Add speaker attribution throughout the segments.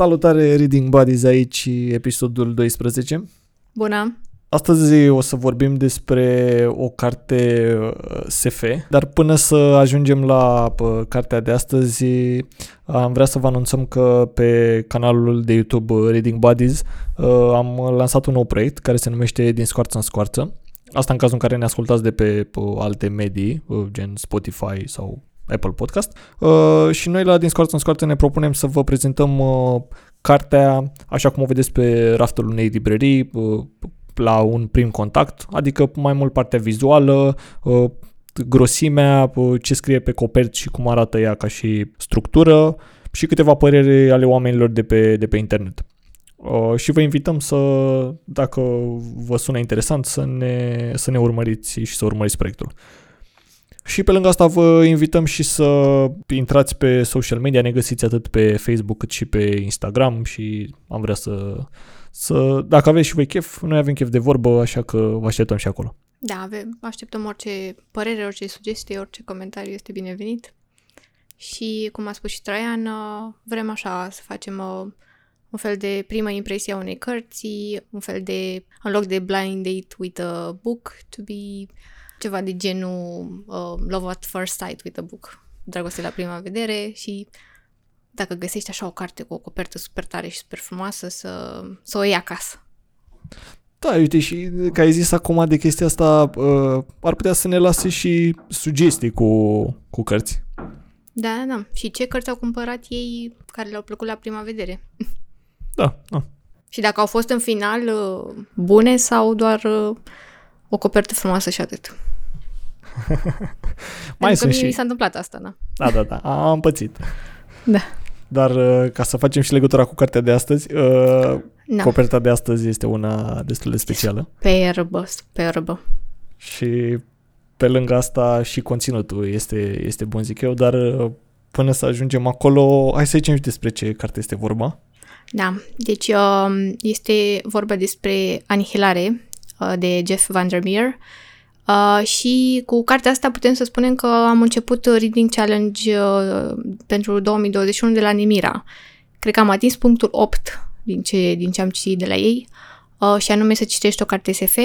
Speaker 1: Salutare Reading Buddies aici, episodul 12.
Speaker 2: Bună!
Speaker 1: Astăzi o să vorbim despre o carte uh, SF, dar până să ajungem la uh, cartea de astăzi, am vrea să vă anunțăm că pe canalul de YouTube uh, Reading Buddies am lansat un nou proiect care se numește Din scoarță în scoarță. Asta în cazul în care ne ascultați de pe alte medii, gen Spotify sau Apple Podcast. Uh, și noi la Din Scoarță în Scoarță ne propunem să vă prezentăm uh, cartea așa cum o vedeți pe raftul unei librării, uh, la un prim contact, adică mai mult partea vizuală, uh, grosimea, uh, ce scrie pe coperți și cum arată ea ca și structură și câteva păreri ale oamenilor de pe, de pe internet. Uh, și vă invităm să, dacă vă sună interesant, să ne, să ne urmăriți și să urmăriți proiectul. Și pe lângă asta vă invităm și să intrați pe social media, ne găsiți atât pe Facebook cât și pe Instagram și am vrea să, să dacă aveți și voi chef, noi avem chef de vorbă, așa că vă așteptăm și acolo.
Speaker 2: Da, avem, așteptăm orice părere, orice sugestie, orice comentariu este binevenit. Și, cum a spus și Traian, vrem așa să facem o, un fel de primă impresie a unei cărți, un fel de, în loc de blind date with a book, to be ceva de genul uh, Love at First Sight with a Book, dragoste la prima vedere și dacă găsești așa o carte cu o copertă super tare și super frumoasă, să, să o iei acasă.
Speaker 1: Da, uite, și că ai zis acum de chestia asta, uh, ar putea să ne lase și sugestii cu, cu cărți.
Speaker 2: Da, da. Și ce cărți au cumpărat ei care le-au plăcut la prima vedere?
Speaker 1: Da, da.
Speaker 2: Și dacă au fost în final uh, bune sau doar uh, o copertă frumoasă și atât.
Speaker 1: Mai sunt și...
Speaker 2: mi s-a întâmplat asta, da.
Speaker 1: Da, da, da, am pățit.
Speaker 2: Da.
Speaker 1: Dar uh, ca să facem și legătura cu cartea de astăzi, uh, da. coperta de astăzi este una destul de specială.
Speaker 2: Superbă, superbă.
Speaker 1: Și pe lângă asta și conținutul este, este bun, zic eu, dar uh, până să ajungem acolo, hai să zicem și despre ce carte este vorba.
Speaker 2: Da, deci um, este vorba despre Anihilare de Jeff Vandermeer Uh, și cu cartea asta putem să spunem că am început Reading Challenge uh, pentru 2021 de la Nemira. Cred că am atins punctul 8 din ce, din ce am citit de la ei uh, și anume să citești o carte SF.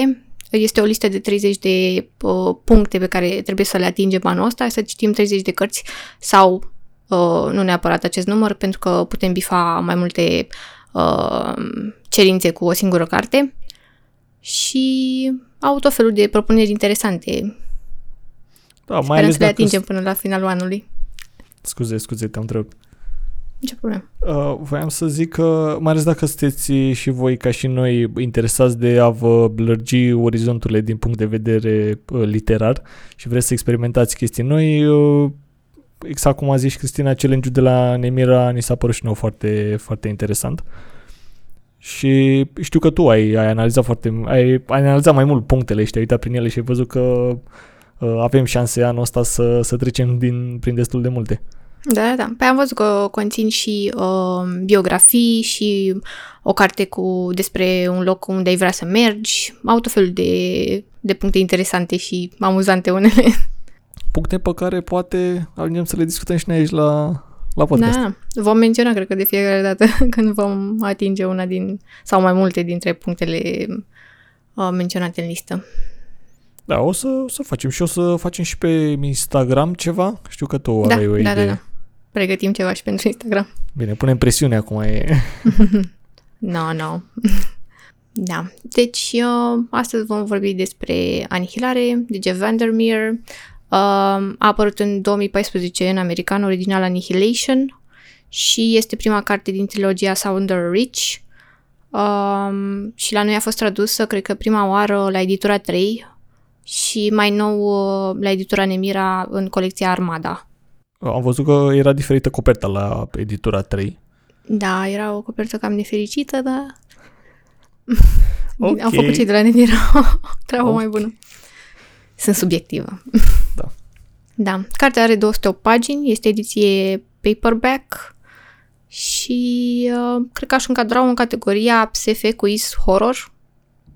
Speaker 2: Este o listă de 30 de uh, puncte pe care trebuie să le atingem anul ăsta, să citim 30 de cărți sau uh, nu neapărat acest număr pentru că putem bifa mai multe uh, cerințe cu o singură carte. Și au tot felul de propuneri interesante.
Speaker 1: Da, mai ales
Speaker 2: să le atingem până la finalul anului.
Speaker 1: Scuze, scuze, te-am întrebat.
Speaker 2: Ce problemă.
Speaker 1: Uh, voiam să zic că, mai ales dacă sunteți și voi ca și noi interesați de a vă blărgi orizonturile din punct de vedere uh, literar și vreți să experimentați chestii noi, uh, exact cum a zis Cristina, challenge de la Nemira ni s-a părut și nou foarte, foarte interesant. Uh, și știu că tu ai, ai analizat foarte, ai, ai analizat mai mult punctele și te-ai uitat prin ele și ai văzut că uh, avem șanse anul ăsta să, să trecem din, prin destul de multe.
Speaker 2: Da, da, da. Păi am văzut că conțin și uh, biografii și o carte cu despre un loc unde ai vrea să mergi. Au tot felul de, de puncte interesante și amuzante unele.
Speaker 1: Puncte pe care poate ajungem să le discutăm și noi aici la, la podcast.
Speaker 2: Da, vom menționa, cred că de fiecare dată când vom atinge una din, sau mai multe dintre punctele uh, menționate în listă.
Speaker 1: Da, o să, o să facem și o să facem și pe Instagram ceva. Știu că tu
Speaker 2: da,
Speaker 1: ai o
Speaker 2: da,
Speaker 1: idee.
Speaker 2: Da, da, Pregătim ceva și pentru Instagram.
Speaker 1: Bine, punem presiune acum. E...
Speaker 2: no, no. da. Deci, uh, astăzi vom vorbi despre Anihilare de Jeff Vandermeer, a apărut în 2014 în american, original Annihilation și este prima carte din trilogia Sounder Rich um, și la noi a fost tradusă, cred că prima oară la editura 3 și mai nou uh, la editura Nemira în colecția Armada.
Speaker 1: Am văzut că era diferită coperta la editura 3.
Speaker 2: Da, era o copertă cam nefericită, dar okay. Au făcut cei de la Nemira treabă okay. mai bună. Sunt subiectivă.
Speaker 1: Da.
Speaker 2: Da. Cartea are 208 pagini, este ediție paperback și uh, cred că aș încadra în categoria SF quiz horror.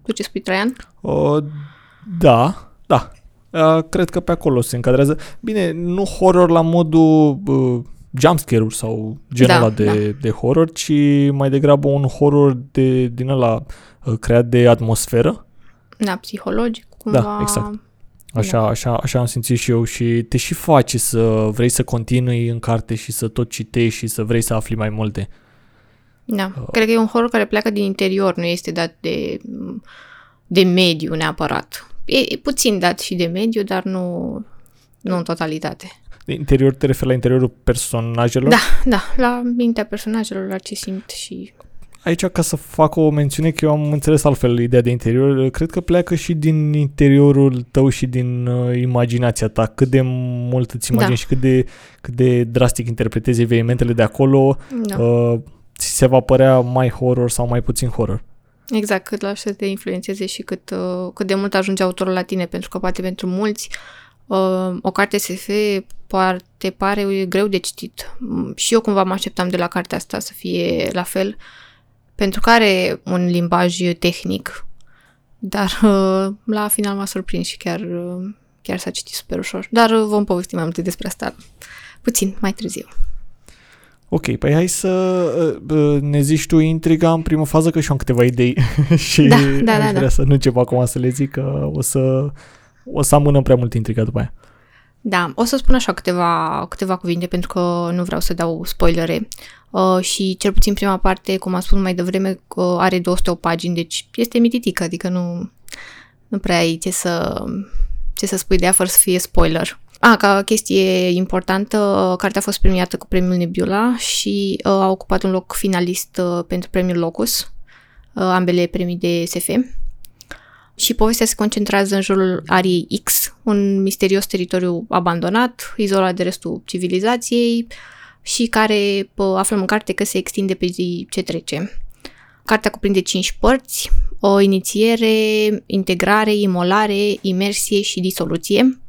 Speaker 2: Tu ce spui, Traian?
Speaker 1: Uh, da, da. Uh, cred că pe acolo se încadrează. Bine, nu horror la modul uh, jumpscare-uri sau genul
Speaker 2: Da,
Speaker 1: ăla de,
Speaker 2: da.
Speaker 1: de horror, ci mai degrabă un horror de, din ăla uh, creat de atmosferă.
Speaker 2: Da, psihologic, cumva.
Speaker 1: Da, exact. Așa,
Speaker 2: Da.
Speaker 1: așa, așa am simțit și eu și te și face să vrei să continui în carte și să tot citești și să vrei să afli mai multe.
Speaker 2: Da. Cred că e un horror care pleacă din interior, nu este dat de, de mediu neapărat. E, e puțin dat și de mediu, dar nu, nu în totalitate.
Speaker 1: De interior te referi la interiorul personajelor?
Speaker 2: Da, da, la mintea personajelor, la ce simt și...
Speaker 1: Aici, ca să fac o mențiune, că eu am înțeles altfel ideea de interior, cred că pleacă și din interiorul tău și din uh, imaginația ta. Cât de mult îți imagini
Speaker 2: Da.
Speaker 1: și cât de, cât de drastic interpretezi evenimentele de acolo,
Speaker 2: Da.
Speaker 1: uh, ți se va părea mai horror sau mai puțin horror.
Speaker 2: Exact, cât lași să te influențeze și cât, uh, cât de mult ajunge autorul la tine, pentru că poate pentru mulți uh, o carte SF poate pare greu de citit. Mm, Și eu cumva mă așteptam de la cartea asta să fie la fel, pentru că are un limbaj tehnic, dar uh, la final m-a surprins și chiar, uh, chiar s-a citit super ușor. Dar uh, vom povesti mai multe despre asta puțin mai târziu.
Speaker 1: Ok, păi hai să uh, uh, ne zici tu intriga în primă fază, că și eu am câteva idei și
Speaker 2: Da, da,
Speaker 1: aș
Speaker 2: da,
Speaker 1: vrea
Speaker 2: da.
Speaker 1: să nu încep acum să le zic, că o să, o să amânăm prea mult intriga după aia.
Speaker 2: Da, o să spun așa câteva, câteva cuvinte pentru că nu vreau să dau spoilere. Uh, și cel puțin prima parte, cum am spus mai devreme, uh, are 200 pagini, deci este mititică, adică nu, nu prea ai ce să, ce să spui de ea fără să fie spoiler. A, ca chestie importantă, uh, cartea a fost premiată cu premiul Nebula și uh, a ocupat un loc finalist uh, pentru premiul Locus, uh, ambele premii de SF. Și povestea se concentrează în jurul Ariei X, un misterios teritoriu abandonat, izolat de restul civilizației și care pă, aflăm în carte că se extinde pe zi ce trece. Cartea cuprinde cinci părți, o inițiere, integrare, imolare, imersie și disoluție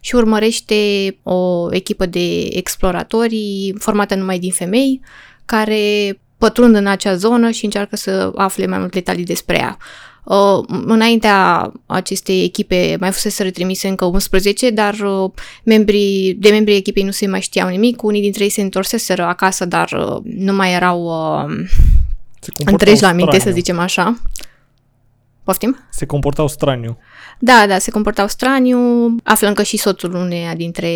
Speaker 2: și urmărește o echipă de exploratori formată numai din femei care pătrund în acea zonă și încearcă să afle mai multe detalii despre ea. Uh, înaintea acestei echipe mai fusese retrimise încă 11, dar uh, membrii, de membrii echipei nu se mai știau nimic. Unii dintre ei se întorseseră acasă, dar uh, nu mai erau uh,
Speaker 1: Se comportau
Speaker 2: întregi la minte, să
Speaker 1: straniu.
Speaker 2: zicem așa. Poftim?
Speaker 1: Se comportau straniu.
Speaker 2: Da, da, se comportau straniu. Aflăm că și soțul uneia dintre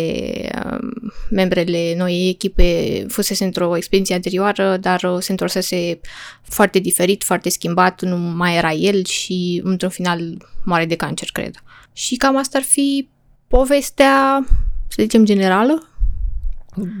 Speaker 2: um, membrele noii echipe fusese într-o expediție anterioară, dar uh, se întorsese foarte diferit, foarte schimbat, nu mai era el și într-un final moare de cancer, cred. Și cam asta ar fi povestea, să zicem, generală.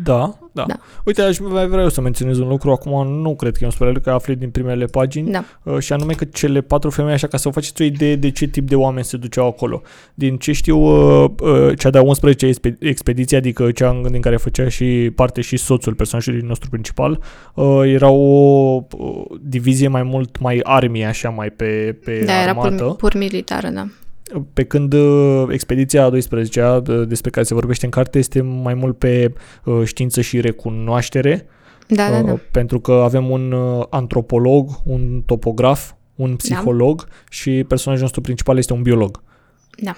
Speaker 1: Da, da,
Speaker 2: Da.
Speaker 1: Uite, aș mai vrea eu să menționez un lucru. Acum nu cred că e un spoiler, că afli din primele pagini.
Speaker 2: Da.
Speaker 1: Uh, și anume că cele patru femei, așa ca să vă faceți o idee de ce tip de oameni se duceau acolo. Din ce știu, uh, uh, cea de-a 11 expe- expediție, adică cea din care făcea și parte și soțul personajului nostru principal, uh, era o uh, divizie mai mult, mai army, așa, mai pe, pe
Speaker 2: Da, era
Speaker 1: armată.
Speaker 2: pur, pur militară, da.
Speaker 1: Pe când uh, expediția a 12-a, uh, despre care se vorbește în carte, este mai mult pe uh, știință și recunoaștere,
Speaker 2: Da, da,
Speaker 1: uh,
Speaker 2: da.
Speaker 1: pentru că avem un uh, antropolog, un topograf, un psiholog și personajul nostru principal este un biolog.
Speaker 2: Da.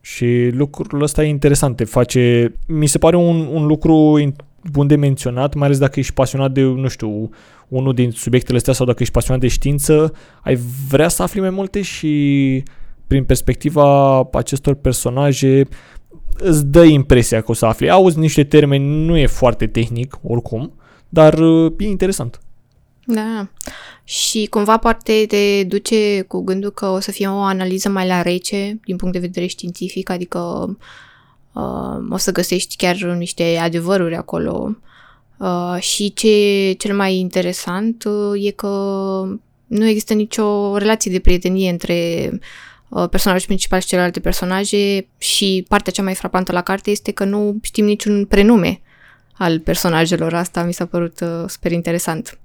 Speaker 1: Și lucrul ăsta e interesant, te face, mi se pare un, un lucru in- bun de menționat, mai ales dacă ești pasionat de, nu știu, unul din subiectele astea sau dacă ești pasionat de știință, ai vrea să afli mai multe și prin perspectiva acestor personaje îți dă impresia că o să afli. Auzi niște termeni, nu e foarte tehnic oricum, dar uh, e interesant.
Speaker 2: Da. Și cumva poate te duce cu gândul că o să fie o analiză mai la rece din punct de vedere științific, adică uh, o să găsești chiar niște adevăruri acolo. Uh, și ce cel mai interesant uh, e că nu există nicio relație de prietenie între uh, personajul principal și celelalte personaje și partea cea mai frapantă la carte este că nu știm niciun prenume al personajelor. Asta mi s-a părut uh, super interesant.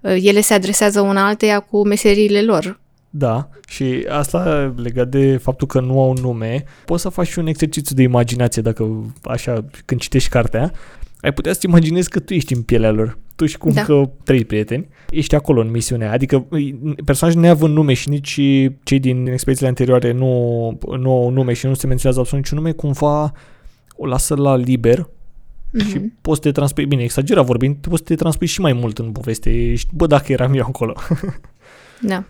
Speaker 2: Uh, ele se adresează una alteia cu meseriile lor.
Speaker 1: Da, și asta legat de faptul că nu au nume, poți să faci și un exercițiu de imaginație dacă așa, când citești cartea, ai putea să-ți imaginezi că tu ești în pielea lor. Tu și cum
Speaker 2: Da.
Speaker 1: că trei prieteni, ești acolo în misiunea. Adică personajul neavând nume și nici cei din expedițiile anterioare nu, nu au nume și nu se menționează absolut niciun nume, cumva o lasă la liber
Speaker 2: Mhm.
Speaker 1: și poți să te transpui, bine, exagerat vorbind, poți să te transpui și mai mult în poveste. Ești, bă, dacă eram eu acolo.
Speaker 2: Da.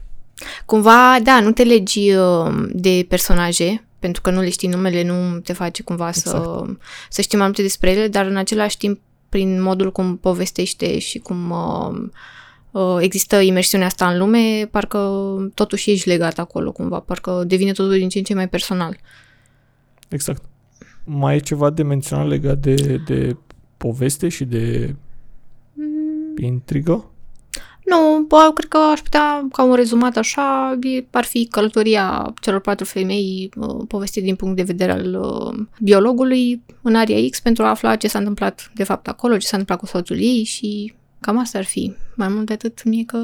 Speaker 2: Cumva, da, nu te legi uh, de personaje, pentru că nu le știi numele, nu te face cumva să,
Speaker 1: Exact.
Speaker 2: să știi mai multe despre ele, dar în același timp, prin modul cum povestește și cum uh, uh, există imersiunea asta în lume, parcă totuși ești legat acolo cumva, parcă devine totul din ce în ce mai personal.
Speaker 1: Exact. Mai e ceva de menționat legat de, de poveste și de intrigă?
Speaker 2: Nu, bă, cred că aș putea, ca un rezumat așa, e- ar fi călătoria celor patru femei uh, povestit din punct de vedere al uh, biologului în Aria X pentru a afla ce s-a întâmplat de fapt acolo, ce s-a întâmplat cu soțul ei și cam asta ar fi. Mai mult de atât mie că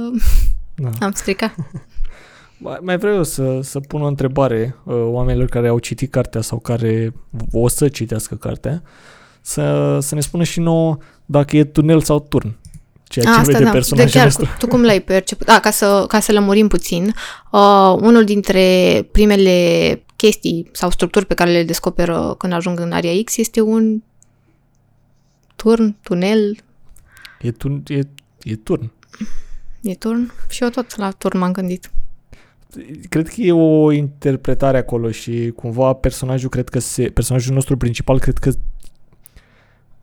Speaker 1: Da.
Speaker 2: am stricat.
Speaker 1: Mai- Mai vreau eu să, să pun o întrebare uh, oamenilor care au citit cartea sau care o să citească cartea, să, să ne spună și nouă dacă e tunel sau turn. Ceea ce
Speaker 2: A, asta
Speaker 1: vede
Speaker 2: da.
Speaker 1: personajul
Speaker 2: de chiar,
Speaker 1: nostru.
Speaker 2: tu cum l-ai perceput? A, ca să, ca să lămurim puțin, uh, unul dintre primele chestii sau structuri pe care le descoperă când ajung în Aria X este un turn, tunel,
Speaker 1: E, turn, e, e turn.
Speaker 2: E turn? Și eu tot la turn m-am gândit.
Speaker 1: Cred că e o interpretare acolo și cumva personajul cred că se, personajul nostru principal cred că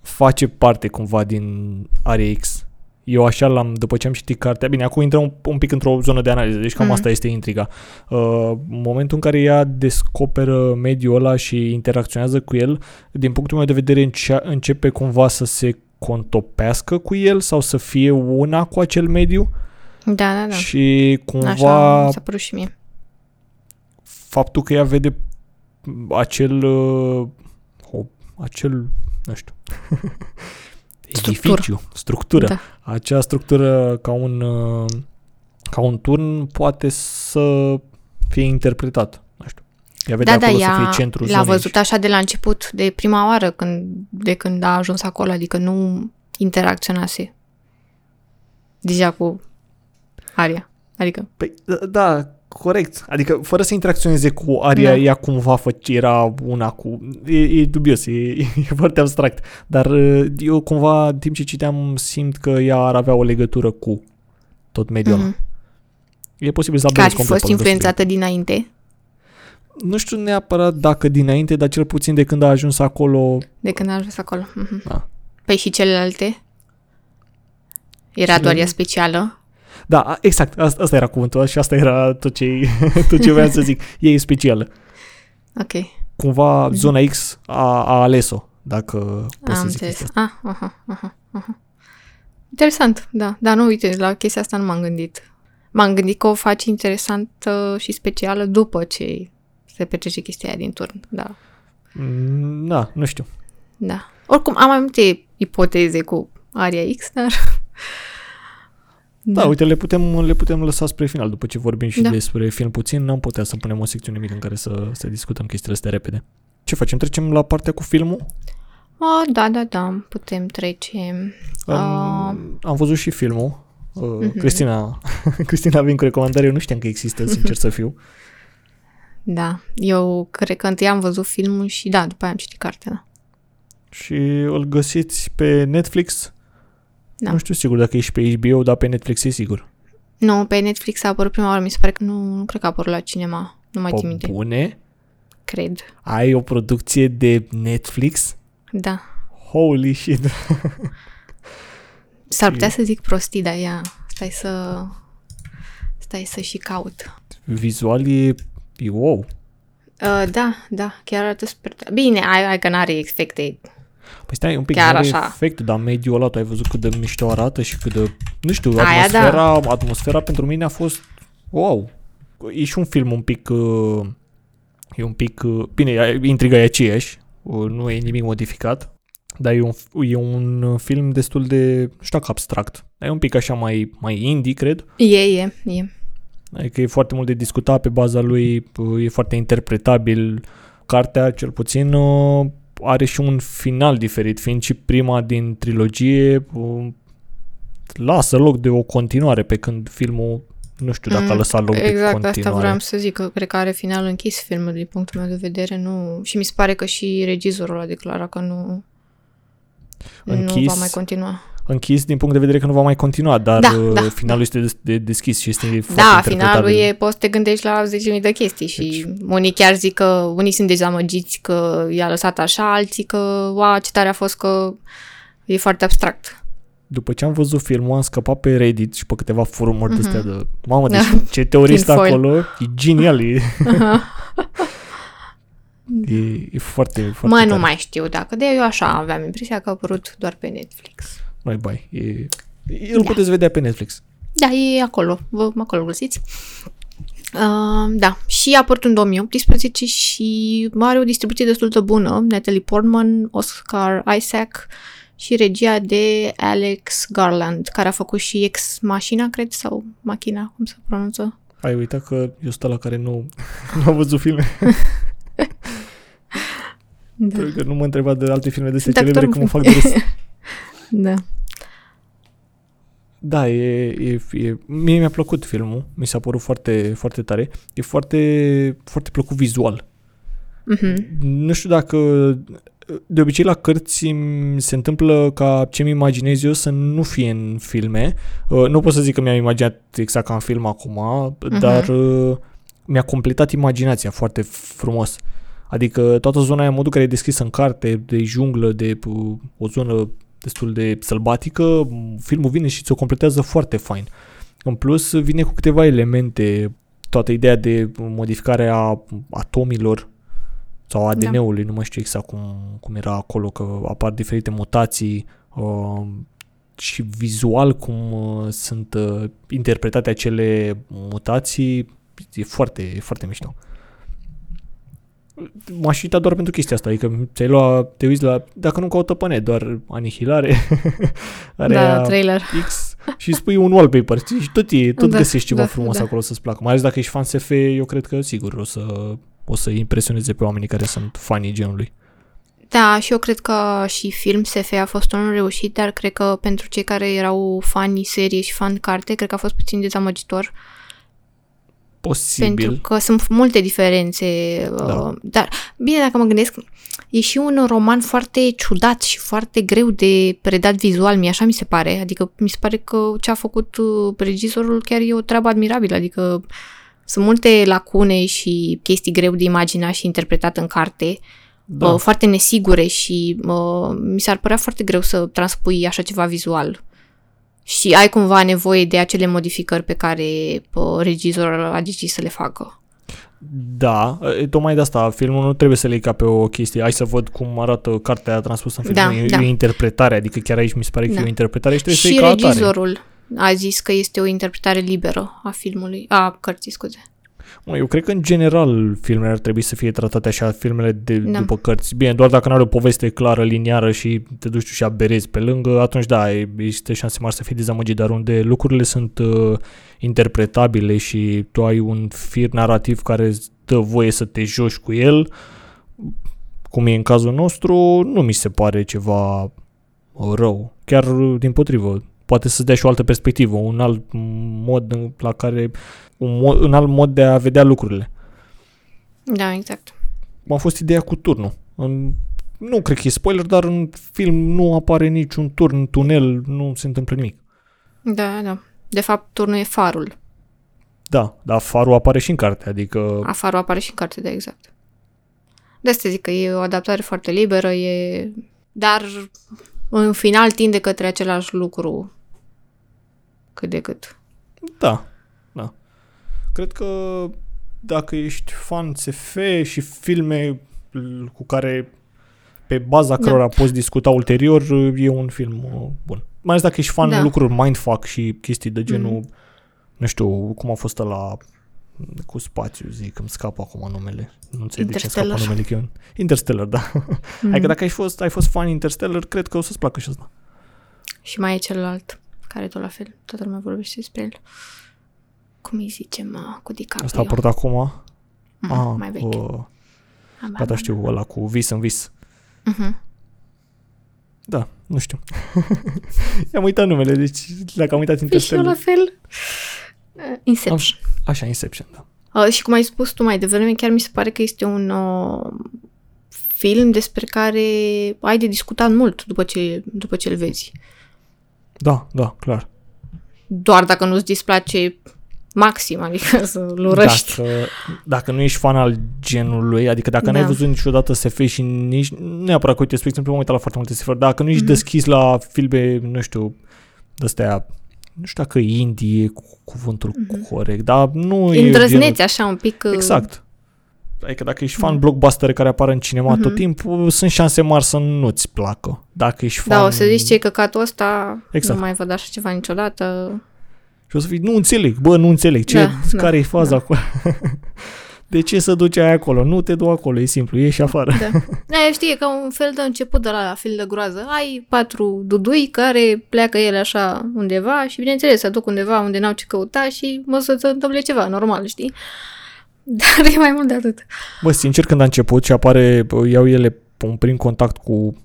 Speaker 1: face parte cumva din Aria X. Eu așa l-am, după ce am citit cartea, bine, acum intrăm un, un pic într-o zonă de analiză, deci cam
Speaker 2: Mhm.
Speaker 1: asta este intriga. Uh, momentul în care ea descoperă mediul ăla și interacționează cu el, din punctul meu de vedere încea, începe cumva să se contopească cu el sau să fie una cu acel mediu
Speaker 2: Da, da, da.
Speaker 1: și cumva
Speaker 2: Așa mi s-a părut și mie.
Speaker 1: faptul că ea vede acel uh, o, acel, nu știu
Speaker 2: Structură.
Speaker 1: edificiu, structură,
Speaker 2: Da.
Speaker 1: acea structură ca un uh, ca un turn poate să fie interpretat, nu știu. Ea vede
Speaker 2: Da, da,
Speaker 1: acolo să
Speaker 2: ea
Speaker 1: fie centrul
Speaker 2: l-a
Speaker 1: zonei
Speaker 2: văzut așa de la început, de prima oară când, de când a ajuns acolo, adică nu interacționase deja cu Aria. Adică,
Speaker 1: Păi, da, da, corect. Adică, fără să interacționeze cu Aria,
Speaker 2: Da.
Speaker 1: ea cumva făce, era una cu... E, e dubios, e, e foarte abstract. Dar uh, eu cumva, în timp ce citeam, simt că ea ar avea o legătură cu tot mediul ăla.
Speaker 2: mhm.
Speaker 1: E posibil să
Speaker 2: că ar
Speaker 1: abdez
Speaker 2: fi
Speaker 1: complet
Speaker 2: fost
Speaker 1: pe lângă
Speaker 2: influențată dinainte,
Speaker 1: subiect. Nu știu neapărat dacă dinainte, dar cel puțin de când a ajuns acolo...
Speaker 2: de când a ajuns acolo. Mhm.
Speaker 1: Da.
Speaker 2: Păi și celelalte? Era
Speaker 1: Cele-
Speaker 2: doar ea specială?
Speaker 1: Da, a- exact, asta, asta era cuvântul și asta era tot ce, tot ce vreau să zic. Ea e specială.
Speaker 2: Ok,
Speaker 1: Cumva zona X a, a ales-o, dacă pot
Speaker 2: am
Speaker 1: să zic
Speaker 2: înțeles.
Speaker 1: chestia asta.
Speaker 2: Ah, aha, aha, aha. Interesant, da. Dar nu, uite, la chestia asta nu m-am gândit. M-am gândit că o faci interesantă și specială după ce se petrece chestia aia din turn. Da,
Speaker 1: Mm, Da, nu știu.
Speaker 2: da. Oricum, am mai multe ipoteze cu Aria X, dar...
Speaker 1: Da, uite, le putem, le putem lăsa spre final, după ce vorbim și
Speaker 2: Da.
Speaker 1: despre film puțin, n-am putea să punem o secțiune mică în care să, să discutăm chestiile astea repede. Ce facem? Trecem la partea cu filmul?
Speaker 2: Oh, da, da, da, putem trece. Ah.
Speaker 1: Um, am văzut și filmul. Uh,
Speaker 2: Mhm.
Speaker 1: Cristina, Cristina vin cu recomandare, eu nu știam că există, sincer să fiu.
Speaker 2: Da, eu cred că întâi am văzut filmul și da, după aia am citit cartea. Da.
Speaker 1: Și îl găsiți pe Netflix.
Speaker 2: Da.
Speaker 1: Nu știu sigur dacă e și pe HBO, dar pe Netflix e sigur.
Speaker 2: Nu, pe Netflix a apărut prima oară, mi se pare că nu, nu cred că a apărut la cinema. Nu mai țin
Speaker 1: O
Speaker 2: minte.
Speaker 1: bune?
Speaker 2: Cred.
Speaker 1: Ai o producție de Netflix?
Speaker 2: Da.
Speaker 1: Holy shit!
Speaker 2: S-ar putea
Speaker 1: E-
Speaker 2: să zic prostii, dar ia, stai să... Stai să și caut.
Speaker 1: Vizual e, e wow.
Speaker 2: Uh, da, da, chiar arată super... Bine, ai, ai că n-are efecte.
Speaker 1: Păi stai un pic,
Speaker 2: Chiar
Speaker 1: nu are
Speaker 2: așa.
Speaker 1: efect, dar mediul ăla, tu ai văzut cât de mișto arată și cât de, nu știu,
Speaker 2: Aia
Speaker 1: atmosfera, atmosfera pentru mine a fost, wow. E și un film un pic, uh, e un pic, uh, bine, e- intriga e aceeași, uh, nu e nimic modificat, dar e un, e un film destul de, nu știu dacă abstract, e un pic așa mai, mai indie, cred,
Speaker 2: E, e, e.
Speaker 1: Adică e foarte mult de discutat pe baza lui, e foarte interpretabil. Cartea, cel puțin, uh, are și un final diferit, fiind și prima din trilogie, uh, lasă loc de o continuare, pe când filmul, nu știu dacă a
Speaker 2: Mm,
Speaker 1: lăsat loc de
Speaker 2: Exact,
Speaker 1: continuare.
Speaker 2: asta vreau să zic, că cred că are final închis filmul din punctul meu de vedere, nu... Și mi se pare că și regizorul a declarat că nu... nu va
Speaker 1: Închis.
Speaker 2: mai continua.
Speaker 1: Închis din punct de vedere că nu va mai continua, dar
Speaker 2: Da,
Speaker 1: uh,
Speaker 2: da,
Speaker 1: finalul este des- de deschis și este foarte
Speaker 2: Da, finalul
Speaker 1: interpretabil.
Speaker 2: e, poți să te gândești la 10.000 de chestii și
Speaker 1: Deci-
Speaker 2: unii chiar zic că, unii sunt dezamăgiți că i-a lăsat așa, alții că, wow, ce tare a fost că e foarte abstract.
Speaker 1: După ce am văzut filmul, am scăpat pe Reddit și pe câteva forumuri
Speaker 2: Mhm.
Speaker 1: mm-hmm. de astea de... Mamă, deci
Speaker 2: Da.
Speaker 1: ce teorist
Speaker 2: Tinfoil.
Speaker 1: acolo, e genial, e, e, e foarte, foarte
Speaker 2: Mă,
Speaker 1: tare.
Speaker 2: nu mai știu dacă, de eu așa aveam impresia că a apărut doar pe Netflix.
Speaker 1: Nu-i bai, e, îl
Speaker 2: Da.
Speaker 1: puteți vedea pe Netflix.
Speaker 2: Da, e acolo, vă, acolo îl găsiți. Uh, da, și a apărut în 2018 și are o distribuție destul de bună. Natalie Portman, Oscar Isaac și regia de Alex Garland, care a făcut și Ex Machina, cred, sau Machina, cum se pronunță.
Speaker 1: Ai uitat că eu sunt la care nu, nu am văzut filme.
Speaker 2: Da.
Speaker 1: Pentru că nu mă întreba de alte filme de astea
Speaker 2: Doctor
Speaker 1: celebre cum mă fac
Speaker 2: Who.
Speaker 1: de râs.
Speaker 2: da.
Speaker 1: Da, e, e, e, mie mi-a plăcut filmul, mi s-a părut foarte, foarte tare. E foarte, foarte plăcut vizual.
Speaker 2: Mhm.
Speaker 1: Nu știu dacă... De obicei la cărți îmi se întâmplă ca ce-mi imaginez eu să nu fie în filme. Uh, Nu pot să zic că mi-am imaginat exact ca în film acum,
Speaker 2: Mhm.
Speaker 1: dar uh, mi-a completat imaginația foarte frumos. Adică toată zona aia, modul care e descrisă în carte, de junglă, de uh, o zonă destul de sălbatică, filmul vine și ți-o completează foarte fain. În plus, vine cu câteva elemente, toată ideea de modificare a atomilor sau ADN-ului, nu mai știu exact cum, cum era acolo, că apar diferite mutații uh, și vizual cum uh, sunt uh, interpretate acele mutații, e foarte, e foarte mișto. M-aș uita doar pentru chestia asta, adică ți-ai luat, te uiți la, dacă nu caută pe net, doar anihilare, are
Speaker 2: Da,
Speaker 1: aia
Speaker 2: trailer.
Speaker 1: X și spui un wallpaper știi? și tot, e, tot
Speaker 2: Da,
Speaker 1: găsești ceva
Speaker 2: da,
Speaker 1: frumos
Speaker 2: da.
Speaker 1: acolo să-ți placă. Mai ales dacă ești fan SF, eu cred că sigur o să, o să impresioneze pe oamenii care sunt fanii genului.
Speaker 2: Da, și eu cred că și film SF a fost unul reușit, dar cred că pentru cei care erau fani serie și fan carte, cred că a fost puțin dezamăgitor.
Speaker 1: Posibil.
Speaker 2: Pentru că sunt multe diferențe.
Speaker 1: Da.
Speaker 2: Da. Dar, bine, dacă mă gândesc, e și un roman foarte ciudat și foarte greu de predat vizual, mie așa mi se pare. Adică mi se pare că ce a făcut uh, regizorul chiar e o treabă admirabilă. Adică sunt multe lacune și chestii greu de imaginat și interpretat în carte,
Speaker 1: Da.
Speaker 2: uh, foarte nesigure și uh, mi s-ar părea foarte greu să transpui așa ceva vizual. Și ai cumva nevoie de acele modificări pe care uh, regizorul a decis să le facă.
Speaker 1: Da, e, tocmai de asta, filmul nu trebuie să le iei ca pe o chestie, hai să văd cum arată cartea transpusă în film,
Speaker 2: Da,
Speaker 1: nu, e,
Speaker 2: da.
Speaker 1: e o interpretare, adică chiar aici mi se pare că
Speaker 2: Da.
Speaker 1: e o interpretare și trebuie
Speaker 2: și
Speaker 1: să iei ca atare.
Speaker 2: regizorul a zis că este o interpretare liberă a filmului, a cărții, scuze.
Speaker 1: Mă, Eu cred că în general filmele ar trebui să fie tratate așa, filmele de,
Speaker 2: Da.
Speaker 1: după cărți. Bine, doar dacă nu are o poveste clară, liniară și te duci tu și aberezi pe lângă, atunci da, e- există șanse mari să fii dezamăgit, dar unde lucrurile sunt uh, interpretabile și tu ai un fir narrativ care îți dă voie să te joci cu el, cum e în cazul nostru, nu mi se pare ceva uh, rău. Chiar uh, din potrivă, poate să-ți dea și o altă perspectivă, un alt mod în- la care un, mod, un alt mod de a vedea lucrurile.
Speaker 2: Da, exact.
Speaker 1: A fost ideea cu turnul. În, nu cred că e spoiler, dar în film nu apare niciun turn, tunel, nu se întâmplă nimic.
Speaker 2: Da, da. De fapt, turnul e farul.
Speaker 1: Da, dar farul apare și în carte, adică
Speaker 2: A, farul apare și în carte, da, exact. De asta zic că e o adaptare foarte liberă, e... Dar în final tinde către același lucru cât de cât.
Speaker 1: da, da. Cred că dacă ești fan SF și filme cu care pe baza
Speaker 2: Da.
Speaker 1: cărora poți discuta ulterior, e un film uh, bun. Mai ales dacă ești fan
Speaker 2: Da.
Speaker 1: lucruri mindfuck și chestii de genul,
Speaker 2: Mhm.
Speaker 1: nu știu, cum a fost la cu spațiu, zic, îmi scapă acum numele. Nu înțeleg de ce îmi scapă
Speaker 2: Interstellar.
Speaker 1: numele. Că e un... Interstellar, da.
Speaker 2: Mm.
Speaker 1: Adică dacă ai fost, ai fost fan Interstellar, cred că o să-ți placă și asta.
Speaker 2: Și mai e celălalt, care e tot la fel. Toată lumea vorbește despre el. Cum îi zice, mă, cu DiCaprio.
Speaker 1: Asta a apărut acum.
Speaker 2: Mhm,
Speaker 1: Ah,
Speaker 2: mai vechi.
Speaker 1: uh,
Speaker 2: Am-
Speaker 1: gata,
Speaker 2: am-
Speaker 1: știu, ăla cu vis în vis.
Speaker 2: Mhm.
Speaker 1: Da, nu știu. I-am uitat numele, deci dacă am uitat
Speaker 2: Păi și eu la
Speaker 1: Interstellar.
Speaker 2: fel. Uh, Inception.
Speaker 1: Așa, Inception, da.
Speaker 2: Uh, și cum ai spus tu mai devreme, chiar mi se pare că este un uh, film despre care ai de discutat mult după ce, după ce îl vezi.
Speaker 1: Da, da, clar.
Speaker 2: Doar dacă nu-ți displace maxim, adică să-l urăști.
Speaker 1: Dacă, dacă nu ești fan al genului, adică dacă da. n-ai văzut niciodată SF și nici, nu neapărat că, uite, spre exemplu, am uitat la foarte multe SF, dacă nu ești mm-hmm. deschis la filme, nu știu, de-astea, nu știu dacă indie e cu cuvântul mm-hmm. corect, dar nu
Speaker 2: Îndrăzneți e genul... așa un pic.
Speaker 1: Uh, exact. Adică dacă ești fan mm. blockbuster care apar în cinema mm-hmm. tot timpul, sunt șanse mari să nu-ți placă. Dacă ești fan...
Speaker 2: Da, o să zici ce căcatul ăsta, exact. nu mai văd așa ceva niciodată.
Speaker 1: Și o să fii, nu înțeleg, bă, nu înțeleg, ce, da, care da, e faza da. acolo? de ce să duci aia acolo? Nu te du acolo, e simplu, ieși afară.
Speaker 2: Da. da, știi, e ca un fel de început de la, la film de groază. Ai patru dudui care pleacă ele așa undeva și, bineînțeles, se duc undeva unde n-au ce căuta și mă să se întâmple ceva, normal, știi? Dar e mai mult de atât.
Speaker 1: Bă, sincer, când a început și apare, iau ele un prim contact cu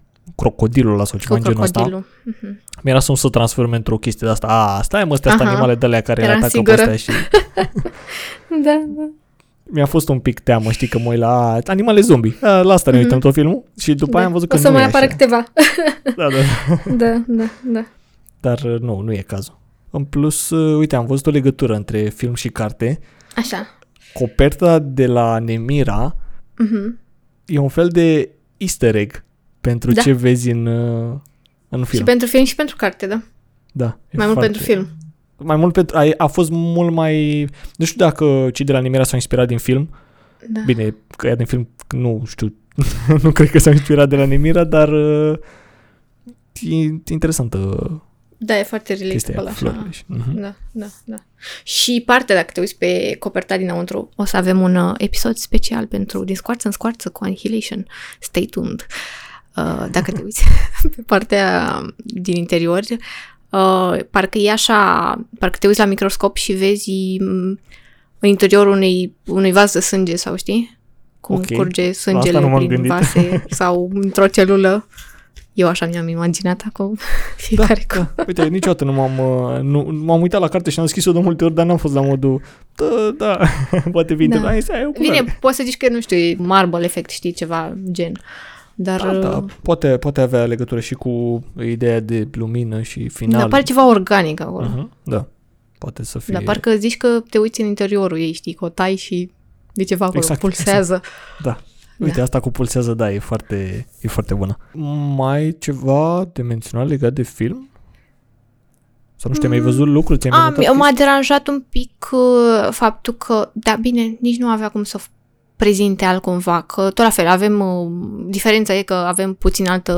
Speaker 1: crocodilul la sau ceva în genul ăsta. Uh-huh. Mi-era să nu să transforme într-o chestie de asta. A, stai mă, astea animale de alea care Era atacă sigură. pe astea și...
Speaker 2: da, da.
Speaker 1: Mi-a fost un pic teamă, știi, că mă la animale zombie. A, la asta ne mm-hmm. uităm tot filmul și după da. aia am văzut că
Speaker 2: O să mai apară câteva.
Speaker 1: da, da.
Speaker 2: da, da, da.
Speaker 1: Dar nu, nu e cazul. În plus, uite, am văzut o legătură între film și carte.
Speaker 2: Așa.
Speaker 1: Coperta de la Nemira mm-hmm. e un fel de easter egg pentru da. ce vezi în, uh, în film.
Speaker 2: Și pentru film și pentru carte, da.
Speaker 1: Da.
Speaker 2: Mai mult pentru film.
Speaker 1: Mai mult pentru... A, a fost mult mai... Nu știu dacă cei de la Nimera s-au inspirat din film. Da. Bine, că ea din film, nu știu, nu cred că s-au inspirat de la Nemira, dar uh, e interesantă
Speaker 2: da, e foarte relatable așa. Uh-huh. Da, da, da. Și parte, dacă te uiți pe coperta dinăuntru, o să avem un uh, episod special pentru Din scoarță în scoarță cu Annihilation. Stay tuned. Uh, dacă te uiți pe partea din interior, uh, parcă e așa, parcă te uiți la microscop și vezi mm, în interiorul unei, unui vas de sânge sau știi? Cum okay. curge sângele prin gândit. vase sau într-o celulă. Eu așa mi-am imaginat acum fiecare da, cu...
Speaker 1: Da. Uite, niciodată nu m-am, uh, nu, m-am uitat la carte și am scris-o de multe ori, dar n-am fost la modul da, da, poate vine. Da. Hai, să
Speaker 2: Bine, poți să zici că, nu știu, e marble effect, știi, ceva gen. Dar... Da, da,
Speaker 1: uh, poate, poate avea legătură și cu ideea de lumină și final.
Speaker 2: Da, pare ceva organic acolo. Uh-huh,
Speaker 1: da, poate să fie...
Speaker 2: Da, parcă zici că te uiți în interiorul ei, știi, că o tai și de ceva acolo, exact, pulsează.
Speaker 1: Exact. Da, Uite, da. asta cu pulsează, da, e foarte, e foarte bună. Mai ceva de menționat legat de film? Sau nu știu, mm. ai văzut lucruri? Ți-ai
Speaker 2: Am, m-a deranjat un pic uh, faptul că, da, bine, nici nu avea cum să prezinte altcumva, că tot la fel, avem, uh, diferența e că avem puțin altă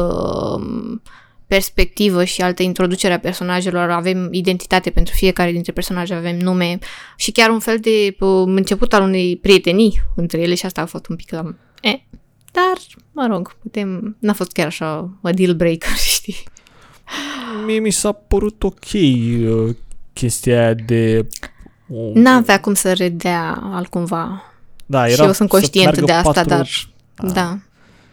Speaker 2: uh, perspectivă și altă introducere a personajelor, avem identitate pentru fiecare dintre personaje, avem nume și chiar un fel de uh, început al unei prietenii între ele și asta a fost un pic cam E, dar, mă rog, putem... N-a fost chiar așa a deal breaker, știi?
Speaker 1: Mie mi s-a părut ok uh, chestia aia de...
Speaker 2: Uh, N-avea cum să redea altcumva.
Speaker 1: Da,
Speaker 2: era și eu sunt conștient de asta, patru... dar... Da. da.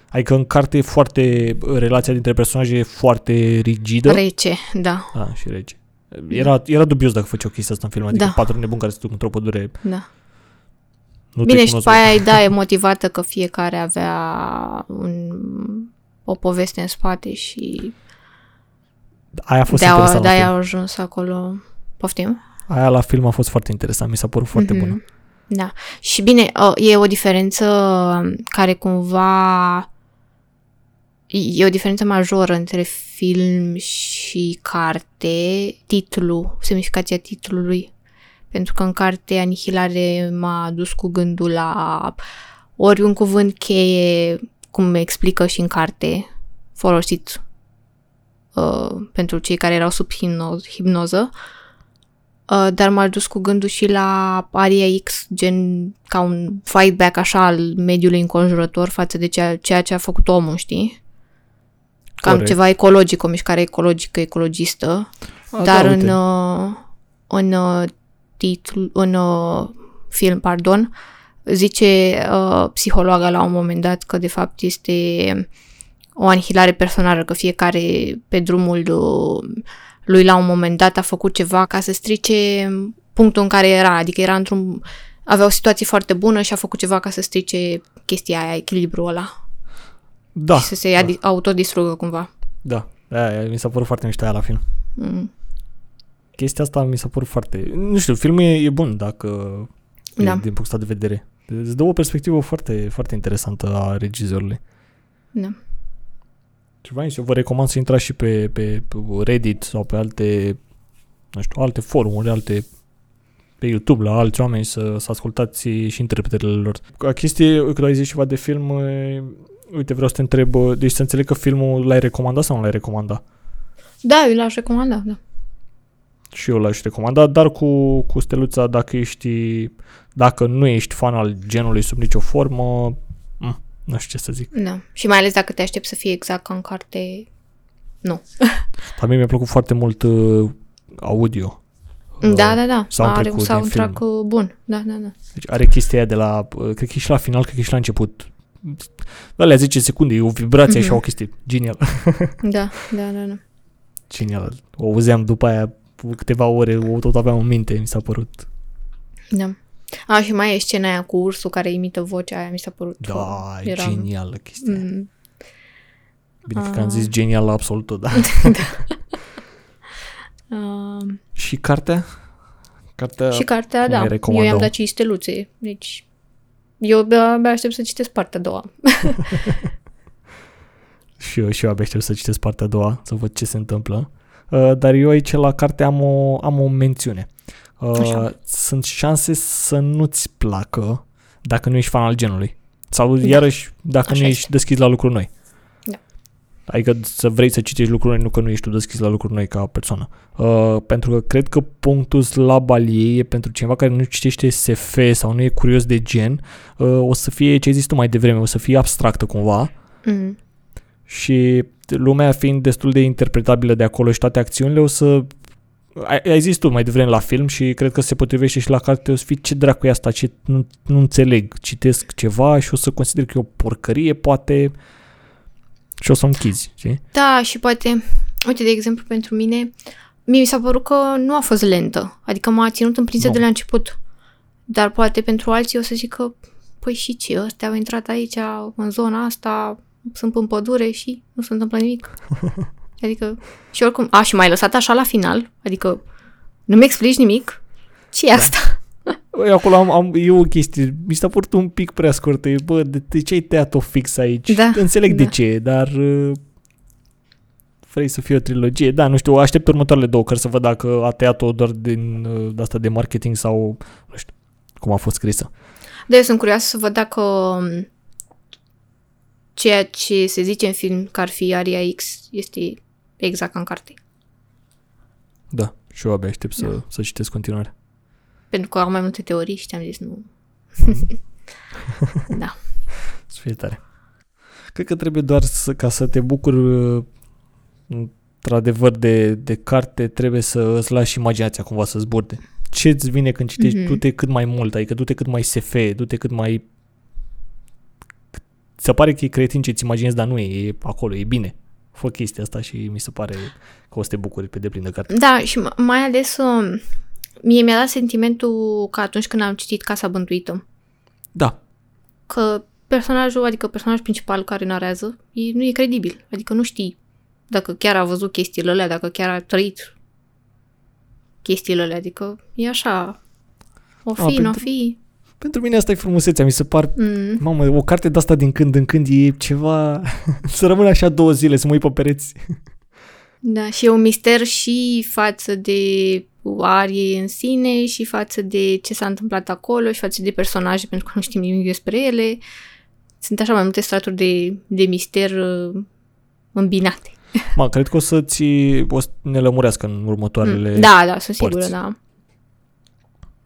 Speaker 1: Adică în carte e foarte... Relația dintre personaje e foarte rigidă.
Speaker 2: Rece, da.
Speaker 1: Da, și rece. Era, era dubios dacă făceai o chestie asta în film, adică da. patru nebuni care se duc într-o pădure.
Speaker 2: Da. Nu Bine, și după aia, da, e motivată că fiecare avea un, o poveste în spate și
Speaker 1: aia a fost
Speaker 2: de-aia,
Speaker 1: interesant
Speaker 2: de-aia au ajuns acolo. Poftim?
Speaker 1: Aia la film a fost foarte interesant, mi s-a părut foarte mm-hmm. bună.
Speaker 2: Da. Și bine, e o diferență care cumva e o diferență majoră între film și carte, titlul, semnificația titlului pentru că în carte Anihilare m-a dus cu gândul la ori un cuvânt cheie, cum explică și în carte, folosit uh, pentru cei care erau sub hipnoz, hipnoză, uh, dar m-a dus cu gândul și la Aria X, gen ca un fight back așa al mediului înconjurător față de ceea, ceea ce a făcut omul, știi? Cam Corect. ceva ecologic, o mișcare ecologică, ecologistă, a, dar da, în, uh, în uh, titlu, în uh, film, pardon, zice uh, psihologa la un moment dat că de fapt este o anihilare personală, că fiecare pe drumul uh, lui la un moment dat a făcut ceva ca să strice punctul în care era, adică era într-un avea o situație foarte bună și a făcut ceva ca să strice chestia aia, echilibrul ăla.
Speaker 1: Da,
Speaker 2: și să se da. autodistrugă cumva.
Speaker 1: da. Aia, mi s-a părut foarte mișto aia la film.
Speaker 2: Mm.
Speaker 1: Chestia asta mi s-a părut foarte... Nu știu, filmul e, e bun dacă...
Speaker 2: Da.
Speaker 1: E, din punctul ăsta de vedere. Îți dă o perspectivă foarte, foarte interesantă a regizorului.
Speaker 2: Da.
Speaker 1: Ceva eu vă recomand să intrați și pe, pe Reddit sau pe alte, nu știu, alte forumuri, alte pe YouTube la alți oameni să, să ascultați și interpretările lor. Ca chestie, când ai zis ceva de film, e, uite, vreau să te întreb, deci să înțeleg că filmul l-ai recomandat sau nu l-ai recomandat?
Speaker 2: Da, eu l-aș recomanda, da.
Speaker 1: Și eu l-aș recomanda, dar cu, cu steluța dacă ești, dacă nu ești fan al genului sub nicio formă, m- nu știu ce să zic.
Speaker 2: Da. Și mai ales dacă te aștepți să fie exact ca în carte, nu.
Speaker 1: Dar mie mi-a plăcut foarte mult uh, audio.
Speaker 2: Da, da, da.
Speaker 1: soundtrack-ul
Speaker 2: Are un
Speaker 1: din
Speaker 2: soundtrack bun. Da, da, da.
Speaker 1: Deci are chestia aia de la, uh, cred că e și la final, cred că e și la început. Alea 10 secunde, e o vibrație
Speaker 2: Mhm.
Speaker 1: așa, o chestie genial.
Speaker 2: Da, da, da, da.
Speaker 1: Genial. O auzeam după aia câteva ore, o tot aveam în minte, mi s-a părut.
Speaker 2: Da. A, și mai e scena aia cu ursul care imită vocea aia, mi s-a părut.
Speaker 1: Da, e
Speaker 2: era-
Speaker 1: genială chestia. Mm.
Speaker 2: Mm,
Speaker 1: Bine că am zis genial la absolut tot, da.
Speaker 2: uh,
Speaker 1: și cartea? Cartea
Speaker 2: și cartea,
Speaker 1: cum
Speaker 2: da.
Speaker 1: ai
Speaker 2: Eu
Speaker 1: recomanda-o?
Speaker 2: i-am dat 5 steluțe, deci eu abia, abia aștept să citesc partea a doua.
Speaker 1: Și eu, și eu abia aștept să citesc partea a doua, să văd ce se întâmplă. Uh, dar eu aici la carte am o, am o mențiune. Uh,
Speaker 2: Așa.
Speaker 1: sunt șanse să nu-ți placă dacă nu ești fan al genului. Sau
Speaker 2: Da.
Speaker 1: iarăși dacă
Speaker 2: Așa
Speaker 1: nu ești
Speaker 2: este.
Speaker 1: deschis la lucruri noi.
Speaker 2: Da.
Speaker 1: Adică să vrei să citești lucruri noi, nu că nu ești tu deschis la lucruri noi ca persoană. Uh, pentru că cred că punctul slab al ei e pentru cineva care nu citește SF sau nu e curios de gen, uh, o să fie ce ai zis tu mai devreme, o să fie abstractă cumva
Speaker 2: Mm.
Speaker 1: și lumea fiind destul de interpretabilă de acolo și toate acțiunile o să ai, ai zis tu mai devreme la film și cred că se potrivește și la carte o să fii ce dracu e asta, ce nu, nu înțeleg, citesc ceva și o să consider că e o porcărie, poate și o să o închizi, știi?
Speaker 2: Da, și poate, uite, de exemplu, pentru mine, mie mi s-a părut că nu a fost lentă. Adică m-a ținut împrinsă
Speaker 1: Nu.
Speaker 2: de la început. Dar poate pentru alții o să zic că, păi și ce, ăstea au intrat aici, în zona asta, sunt în pădure și nu se întâmplă nimic. Adică, și oricum, a, și m-ai lăsat așa la final, adică nu-mi explici nimic? ce e asta?
Speaker 1: Eu acolo am, am e o chestie, mi s-a părut un pic prea scurtă, e, bă, de, de ce ai tăiat-o fix aici?
Speaker 2: Da,
Speaker 1: Înțeleg de
Speaker 2: da.
Speaker 1: ce, dar uh, vrei să fie o trilogie? Da, nu știu, aștept următoarele două cărți să văd dacă a tăiat-o doar din uh, de asta de marketing sau, nu știu, cum a fost scrisă.
Speaker 2: De eu sunt curioasă să văd dacă um, ceea ce se zice în film că ar fi Aria X este exact ca în carte.
Speaker 1: Da, și eu abia aștept să,
Speaker 2: Da.
Speaker 1: să citesc continuarea.
Speaker 2: Pentru că au mai multe teorii și te-am zis nu. da.
Speaker 1: Să fie tare. Cred că trebuie doar să, ca să te bucuri uh, într-adevăr de, de carte, trebuie să îți lași imaginația cumva să zburde. Ce îți vine când citești,
Speaker 2: Mhm.
Speaker 1: mm-hmm. du-te cât mai mult, adică du-te cât mai SF, du-te cât mai... Ți se pare că e cretin ce-ți imaginezi, dar nu e, e acolo, e bine. Fă chestia asta și mi se pare că o să te bucuri pe deplin de carte.
Speaker 2: Da, și m- mai ales um, mie mi-a dat sentimentul că atunci când am citit Casa Bântuită,
Speaker 1: Da,
Speaker 2: că personajul, adică personajul principal care narează, e, nu e credibil. Adică nu știi dacă chiar a văzut chestiile alea, dacă chiar a trăit chestiile alea. Adică e așa, o fi,
Speaker 1: A,
Speaker 2: nu o
Speaker 1: pentru-
Speaker 2: fi.
Speaker 1: Pentru mine asta e frumusețea, mi se par
Speaker 2: Mm,
Speaker 1: Mamă, o carte de asta din când în când e ceva... să rămână așa două zile, să mă uit pe pereți.
Speaker 2: da, și e un mister și față de arie în sine și față de ce s-a întâmplat acolo și față de personaje, pentru că nu știm nimic despre ele. Sunt așa mai multe straturi de, de mister uh, îmbinate.
Speaker 1: Ma, cred că o să-ți o să ne lămurească în următoarele...
Speaker 2: Mm. Da, da, sunt sigură,
Speaker 1: părți.
Speaker 2: da.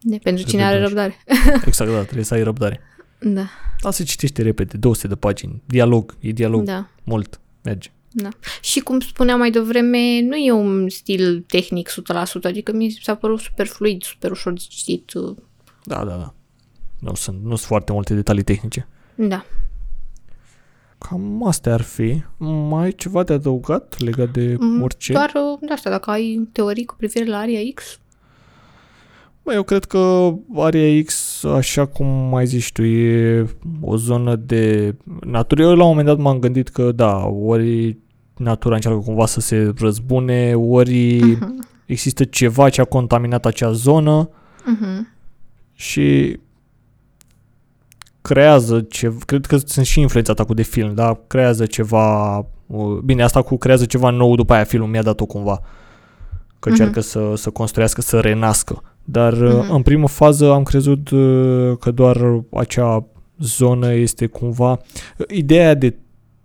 Speaker 2: De, pentru
Speaker 1: Trebuie
Speaker 2: cine are
Speaker 1: doar.
Speaker 2: răbdare.
Speaker 1: Exact, da, trebuie să ai răbdare.
Speaker 2: Da,
Speaker 1: Da, se citește repede, 200 de pagini, dialog, e dialog, da.
Speaker 2: da,
Speaker 1: mult, merge.
Speaker 2: da. Și cum spuneam mai devreme, nu e un stil tehnic 100%, adică mi s-a părut super fluid, super ușor de citit. uh,
Speaker 1: Da, da, da. Nu sunt, nu sunt foarte multe detalii tehnice.
Speaker 2: Da.
Speaker 1: Cam astea ar fi. Mai ai ceva de adăugat legat de
Speaker 2: Mm,
Speaker 1: orice?
Speaker 2: Doar uh, de asta, dacă ai teorii cu privire la Aria X,
Speaker 1: Bă, eu cred că Area X, așa cum mai zici tu, e o zonă de natură. Eu la un moment dat m-am gândit că da, ori natura încearcă cumva să se răzbune, ori uh-huh. există ceva ce a contaminat acea zonă uh-huh. și creează ce, cred că sunt și influențat acum de film, da? Creează ceva, bine, asta cu creează ceva nou după aia filmul mi-a dat-o cumva. Că uh-huh. încearcă să, să construiască, să renască. Dar uh-huh. în primă fază am crezut uh, că doar acea zonă este cumva... Ideea de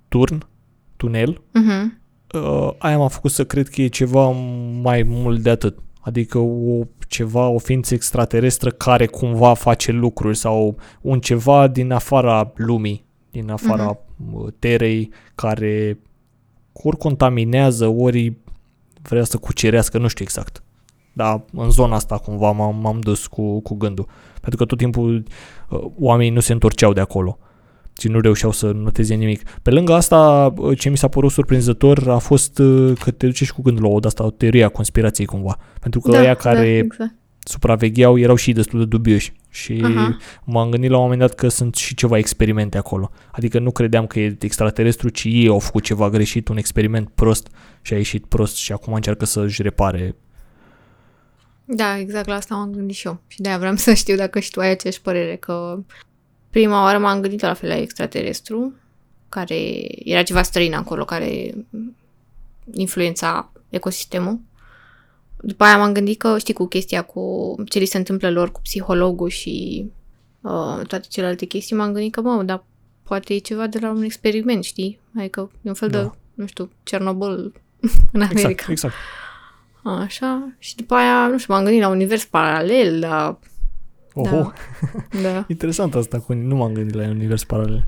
Speaker 1: turn, tunel, uh-huh. aia m-a făcut să cred că e ceva mai mult de atât. Adică o, ceva, o ființă extraterestră care cumva face lucruri sau un ceva din afara lumii, din afara uh-huh. terei, care ori contaminează, ori vrea să cucerească, nu știu exact. Dar în zona asta cumva m-am, m-am dus cu, cu gândul. Pentru că tot timpul uh, oamenii nu se întorceau de acolo și nu reușeau să noteze nimic. Pe lângă asta, uh, ce mi s-a părut surprinzător a fost uh, că te duci și cu gândul la o asta, o teorie a conspirației cumva. Pentru că da, aia care da, exact. supravegheau erau și destul de dubioși și uh-huh. m-am gândit la un moment dat că sunt și ceva experimente acolo. Adică nu credeam că e extraterestru, ci ei au făcut ceva greșit, un experiment prost și a ieșit prost și acum încearcă să-și repare
Speaker 2: da, exact la asta m-am gândit și eu. Și de-aia vreau să știu dacă și tu ai aceeași părere, că prima oară m-am gândit la fel la extraterestru, care era ceva străin acolo, care influența ecosistemul. După aia m-am gândit că, știi, cu chestia cu ce li se întâmplă lor cu psihologul și uh, toate celelalte chestii, m-am gândit că, mă, dar poate e ceva de la un experiment, știi? Adică e un fel da. de, nu știu, Cernobâl în America.
Speaker 1: Exact, exact.
Speaker 2: Așa. Și după aia, nu știu, m-am gândit la univers paralel, la...
Speaker 1: Oho. Da. da. Interesant asta cu... Nu m-am gândit la univers paralel.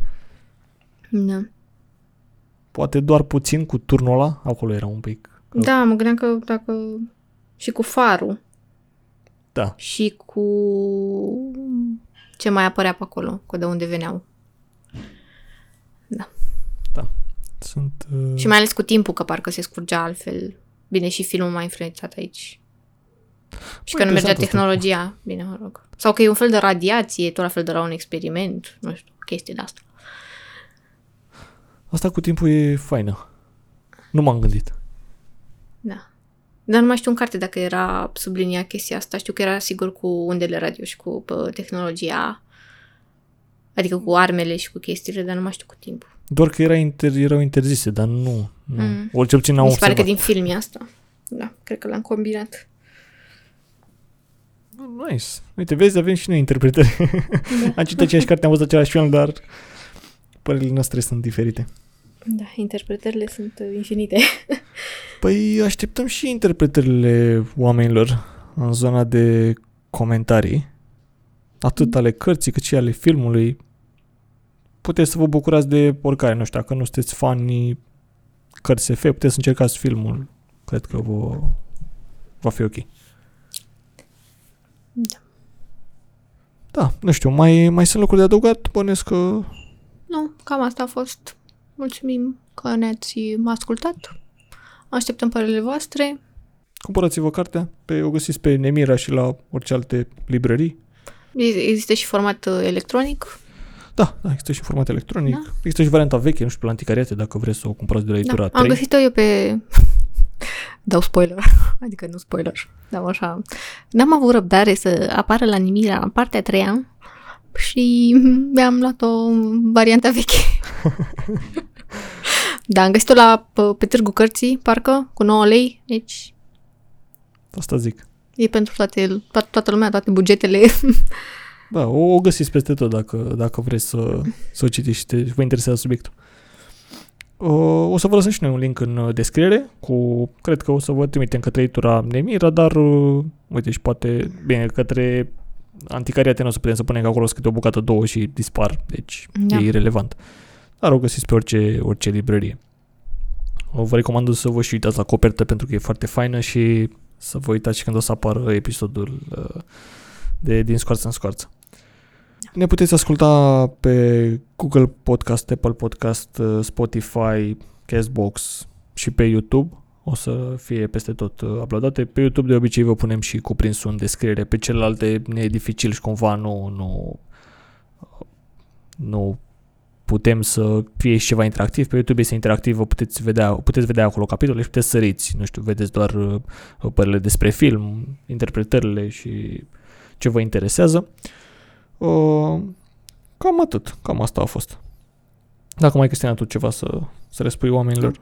Speaker 2: Da.
Speaker 1: Poate doar puțin cu turnul ăla? Acolo era un pic.
Speaker 2: Că... Da, mă gândeam că dacă... Și cu farul.
Speaker 1: Da.
Speaker 2: Și cu... Ce mai apărea pe acolo? Cu de unde veneau. Da.
Speaker 1: Da. Sunt... Uh...
Speaker 2: Și mai ales cu timpul, că parcă se scurgea altfel Bine, și filmul m-a influențat aici. Și că nu mergea tehnologia. Asta. Bine, mă rog. Sau că e un fel de radiație, tot la fel de la un experiment. Nu știu, chestii de asta.
Speaker 1: Asta cu timpul e faină. Nu m-am gândit.
Speaker 2: Da. Dar nu mai știu în carte dacă era sublinia chestia asta. Știu că era sigur cu undele radio și cu pă, tehnologia, adică cu armele și cu chestiile, dar nu mai știu cu timpul.
Speaker 1: Doar că era inter, erau interzise, dar nu. nu. Mm. Ori cel puțin
Speaker 2: am Mi se pare că din film e asta. Da, cred că l-am combinat.
Speaker 1: Nice. Uite, vezi, avem și noi interpretări. Da. am citit aceeași carte, am văzut același film, dar părerile noastre sunt diferite.
Speaker 2: Da, interpretările sunt uh, infinite.
Speaker 1: păi așteptăm și interpretările oamenilor în zona de comentarii, atât mm. ale cărții cât și ale filmului puteți să vă bucurați de oricare, nu știu, dacă nu sunteți fani cărți SF, puteți să încercați filmul. Cred că vă, va fi ok.
Speaker 2: Da.
Speaker 1: Da, nu știu, mai, mai sunt lucruri de adăugat? Bănesc că...
Speaker 2: Nu, cam asta a fost. Mulțumim că ne-ați ascultat. Așteptăm părerile voastre.
Speaker 1: Cumpărați-vă cartea, pe, o găsiți pe Nemira și la orice alte librării.
Speaker 2: Există și format uh, electronic.
Speaker 1: Da, da, există și format electronic. Da. Există și varianta veche, nu știu, pe la anticariate, dacă vreți să o cumpărați de la editura da. 3.
Speaker 2: Am găsit-o eu pe... Dau spoiler, adică nu spoiler, dar așa. N-am avut răbdare să apară la Nimira în partea a treia și mi-am luat o variantă veche. da, am găsit-o la, pe, pe Târgu Cărții, parcă, cu 9 lei, deci...
Speaker 1: Asta zic.
Speaker 2: E pentru toate, toată lumea, toate bugetele.
Speaker 1: Da, o, o găsiți peste tot dacă, dacă vreți să, să o citiți și te, vă interesează subiectul. O, o să vă lăsăm și noi un link în uh, descriere cu, cred că o să vă trimitem către editura Nemira, dar uh, uite și poate, bine, către anticariate nu o să putem să punem că acolo scrie o bucată două și dispar, deci da. e irrelevant. Dar o găsiți pe orice, orice librărie. O vă recomand să vă și uitați la copertă pentru că e foarte faină și să vă uitați și când o să apară episodul uh, de din scoarță în scoarță. Ne puteți asculta pe Google Podcast, Apple Podcast, uh, Spotify, Castbox și pe YouTube. o să fie peste tot uh, uploadate. Pe YouTube de obicei vă punem și cuprinsul în descriere. Pe celelalte ne e dificil și cumva nu, nu, nu putem să fie și ceva interactiv. Pe YouTube este interactiv, vă puteți vedea, puteți vedea acolo capitole și puteți săriți. Nu știu, vedeți doar uh, părerile despre film, interpretările și ce vă interesează. Uh, cam atât. Cam asta a fost. Dacă mai Cristina tu ceva să, să răspui oamenilor.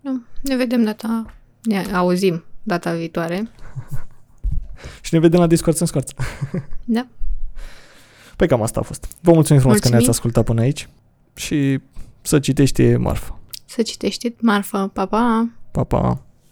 Speaker 2: Nu. Ne vedem data, ne auzim data viitoare.
Speaker 1: și ne vedem la Discord în scoarță.
Speaker 2: Da.
Speaker 1: Păi cam asta a fost. Vă mulțumim frumos
Speaker 2: Mulțumim.
Speaker 1: că ne-ați ascultat până aici și să citești marfa.
Speaker 2: Să citești marfă. Pa, pa!
Speaker 1: Pa, pa!